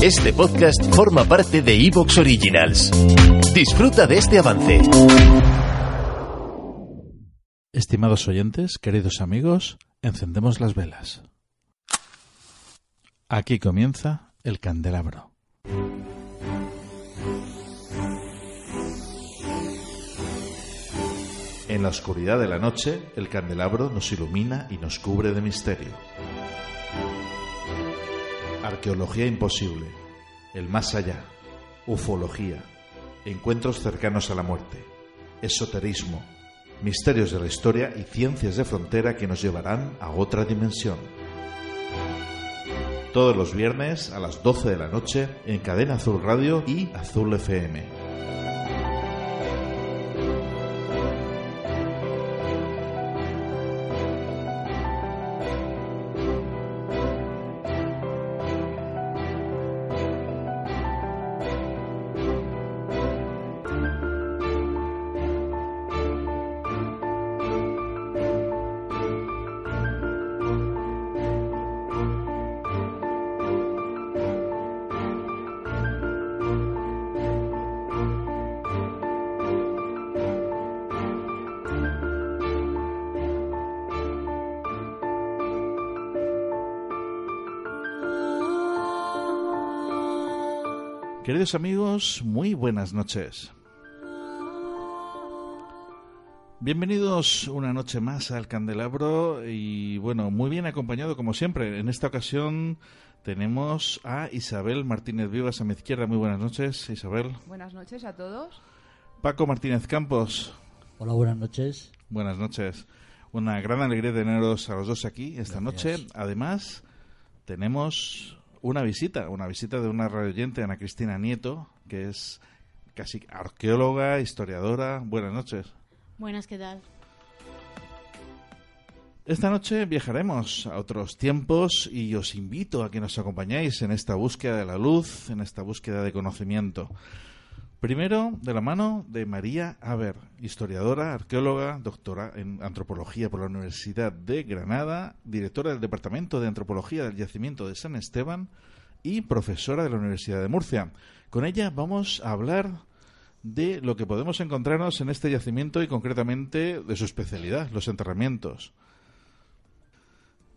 Este podcast forma parte de Evox Originals. Disfruta de este avance. Estimados oyentes, queridos amigos, encendemos las velas. Aquí comienza el candelabro. En la oscuridad de la noche, el candelabro nos ilumina y nos cubre de misterio. Arqueología imposible, el más allá, ufología, encuentros cercanos a la muerte, esoterismo, misterios de la historia y ciencias de frontera que nos llevarán a otra dimensión. Todos los viernes a las 12 de la noche en Cadena Azul Radio y Azul FM. Queridos amigos, muy buenas noches. Bienvenidos una noche más al Candelabro y bueno, muy bien acompañado como siempre. En esta ocasión tenemos a Isabel Martínez Vivas a mi izquierda. Muy buenas noches, Isabel. Buenas noches a todos. Paco Martínez Campos. Hola, buenas noches. Buenas noches. Una gran alegría teneros a los dos aquí esta noche. Además, tenemos una visita, una visita de una radioyente, Ana Cristina Nieto, que es casi arqueóloga, historiadora. Buenas noches. Buenas, ¿qué tal? Esta noche viajaremos a otros tiempos y os invito a que nos acompañéis en esta búsqueda de la luz, en esta búsqueda de conocimiento. Primero, de la mano de María Aber, historiadora, arqueóloga, doctora en antropología por la Universidad de Granada, directora del Departamento de Antropología del Yacimiento de San Esteban y profesora de la Universidad de Murcia. Con ella vamos a hablar de lo que podemos encontrarnos en este yacimiento y concretamente de su especialidad, los enterramientos.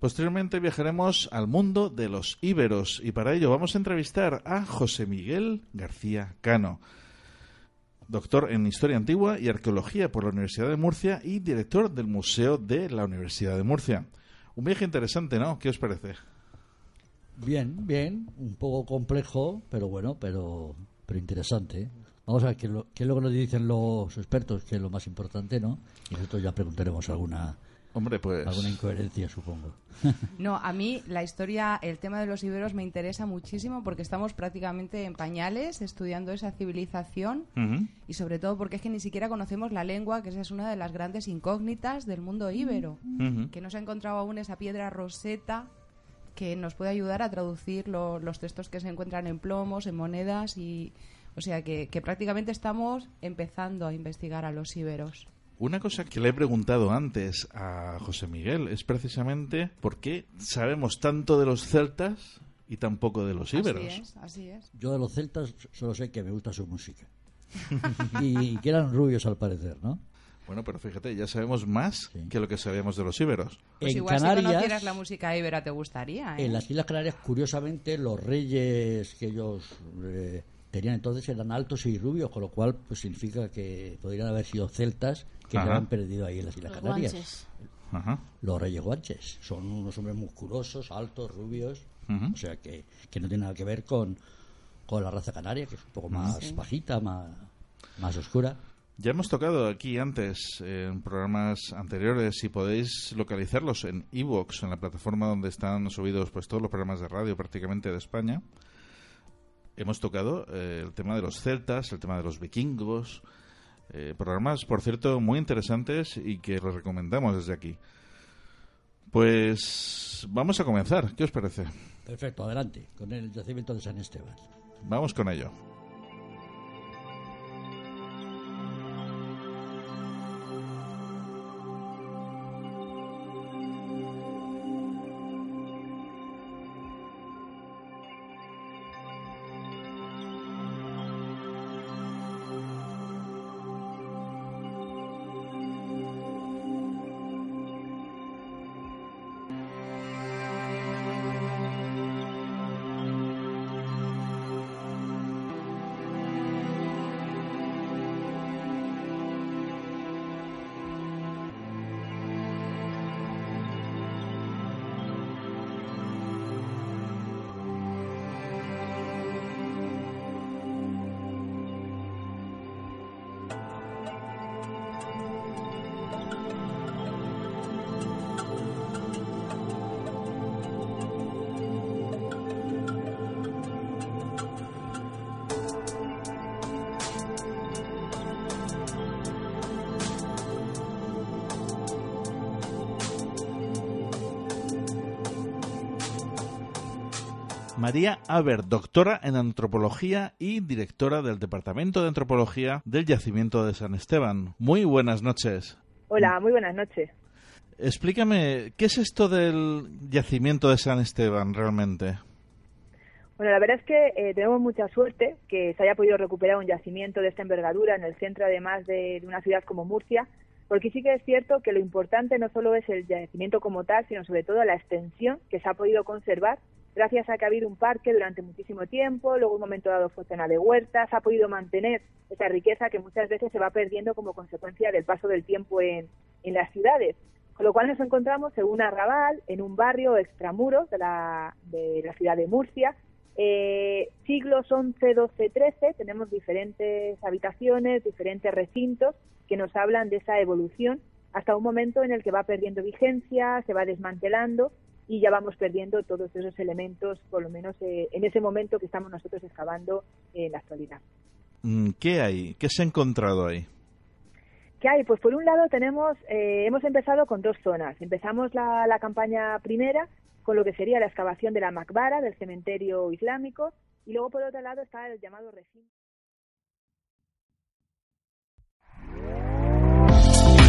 Posteriormente viajaremos al mundo de los íberos y para ello vamos a entrevistar a José Miguel García Cano doctor en Historia Antigua y Arqueología por la Universidad de Murcia y director del Museo de la Universidad de Murcia. Un viaje interesante, ¿no? ¿Qué os parece? Bien, bien, un poco complejo, pero bueno, pero, pero interesante. Vamos a ver qué, es lo que nos dicen los expertos, que es lo más importante, ¿no? Y nosotros ya preguntaremos alguna, Hombre, pues. Alguna incoherencia, supongo. No, a mí la historia, el tema de los iberos me interesa muchísimo porque estamos prácticamente en pañales estudiando esa civilización y sobre todo porque es que ni siquiera conocemos la lengua, que esa es una de las grandes incógnitas del mundo íbero, que no se ha encontrado aún esa piedra roseta que nos puede ayudar a traducir los textos que se encuentran en plomos, en monedas y. O sea que, que prácticamente estamos empezando a investigar a los íberos. Una cosa que le he preguntado antes a José Miguel es precisamente por qué sabemos tanto de los celtas y tan poco de los íberos. Así es, así es. Yo de los celtas solo sé que me gusta su música. y que eran rubios al parecer, ¿no? Bueno, pero fíjate, ya sabemos más que lo que sabíamos de los íberos. Pues en igual Canarias, si conocieras la música íbera te gustaría, ¿eh? En las Islas Canarias, curiosamente, los reyes que ellos eh, tenían entonces eran altos y rubios, con lo cual pues significa que podrían haber sido celtas que se han perdido ahí en las Islas Los Canarias. guanches. Ajá. Los reyes guanches. Son unos hombres musculosos, altos, rubios. O sea que, que no tiene nada que ver con, con la raza canaria, que es un poco más bajita, más, más oscura. Ya hemos tocado aquí antes, eh, en programas anteriores, si podéis localizarlos en Evox, en la plataforma donde están subidos pues todos los programas de radio prácticamente de España. Hemos tocado eh, el tema de los celtas, el tema de los vikingos, eh, programas, por cierto, muy interesantes y que los recomendamos desde aquí. Pues vamos a comenzar, ¿qué os parece? Perfecto, adelante, con el yacimiento de San Esteban. Vamos con ello. María Aber, doctora en antropología y directora del Departamento de Antropología del Yacimiento de San Esteban. Muy buenas noches. Hola, muy buenas noches. Explícame, ¿qué es esto del Yacimiento de San Esteban realmente? Bueno, la verdad es que eh, tenemos mucha suerte que se haya podido recuperar un yacimiento de esta envergadura en el centro, además de, de una ciudad como Murcia, porque sí que es cierto que lo importante no solo es el yacimiento como tal, sino sobre todo la extensión que se ha podido conservar gracias a que ha habido un parque durante muchísimo tiempo, luego un momento dado fue zona de huertas, ha podido mantener esa riqueza que muchas veces se va perdiendo como consecuencia del paso del tiempo en, en las ciudades. Con lo cual nos encontramos en un arrabal, en un barrio extramuros de la, de la ciudad de Murcia, eh, siglos 11, 12, 13, tenemos diferentes habitaciones, diferentes recintos que nos hablan de esa evolución hasta un momento en el que va perdiendo vigencia, se va desmantelando y ya vamos perdiendo todos esos elementos, por lo menos eh, en ese momento que estamos nosotros excavando en la actualidad. Mm, ¿Qué hay? ¿Qué se ha encontrado ahí? ¿Qué hay? Pues por un lado tenemos, eh, hemos empezado con dos zonas. Empezamos la, la campaña primera con lo que sería la excavación de la Macbara, del cementerio islámico, y luego por otro lado está el llamado recinto.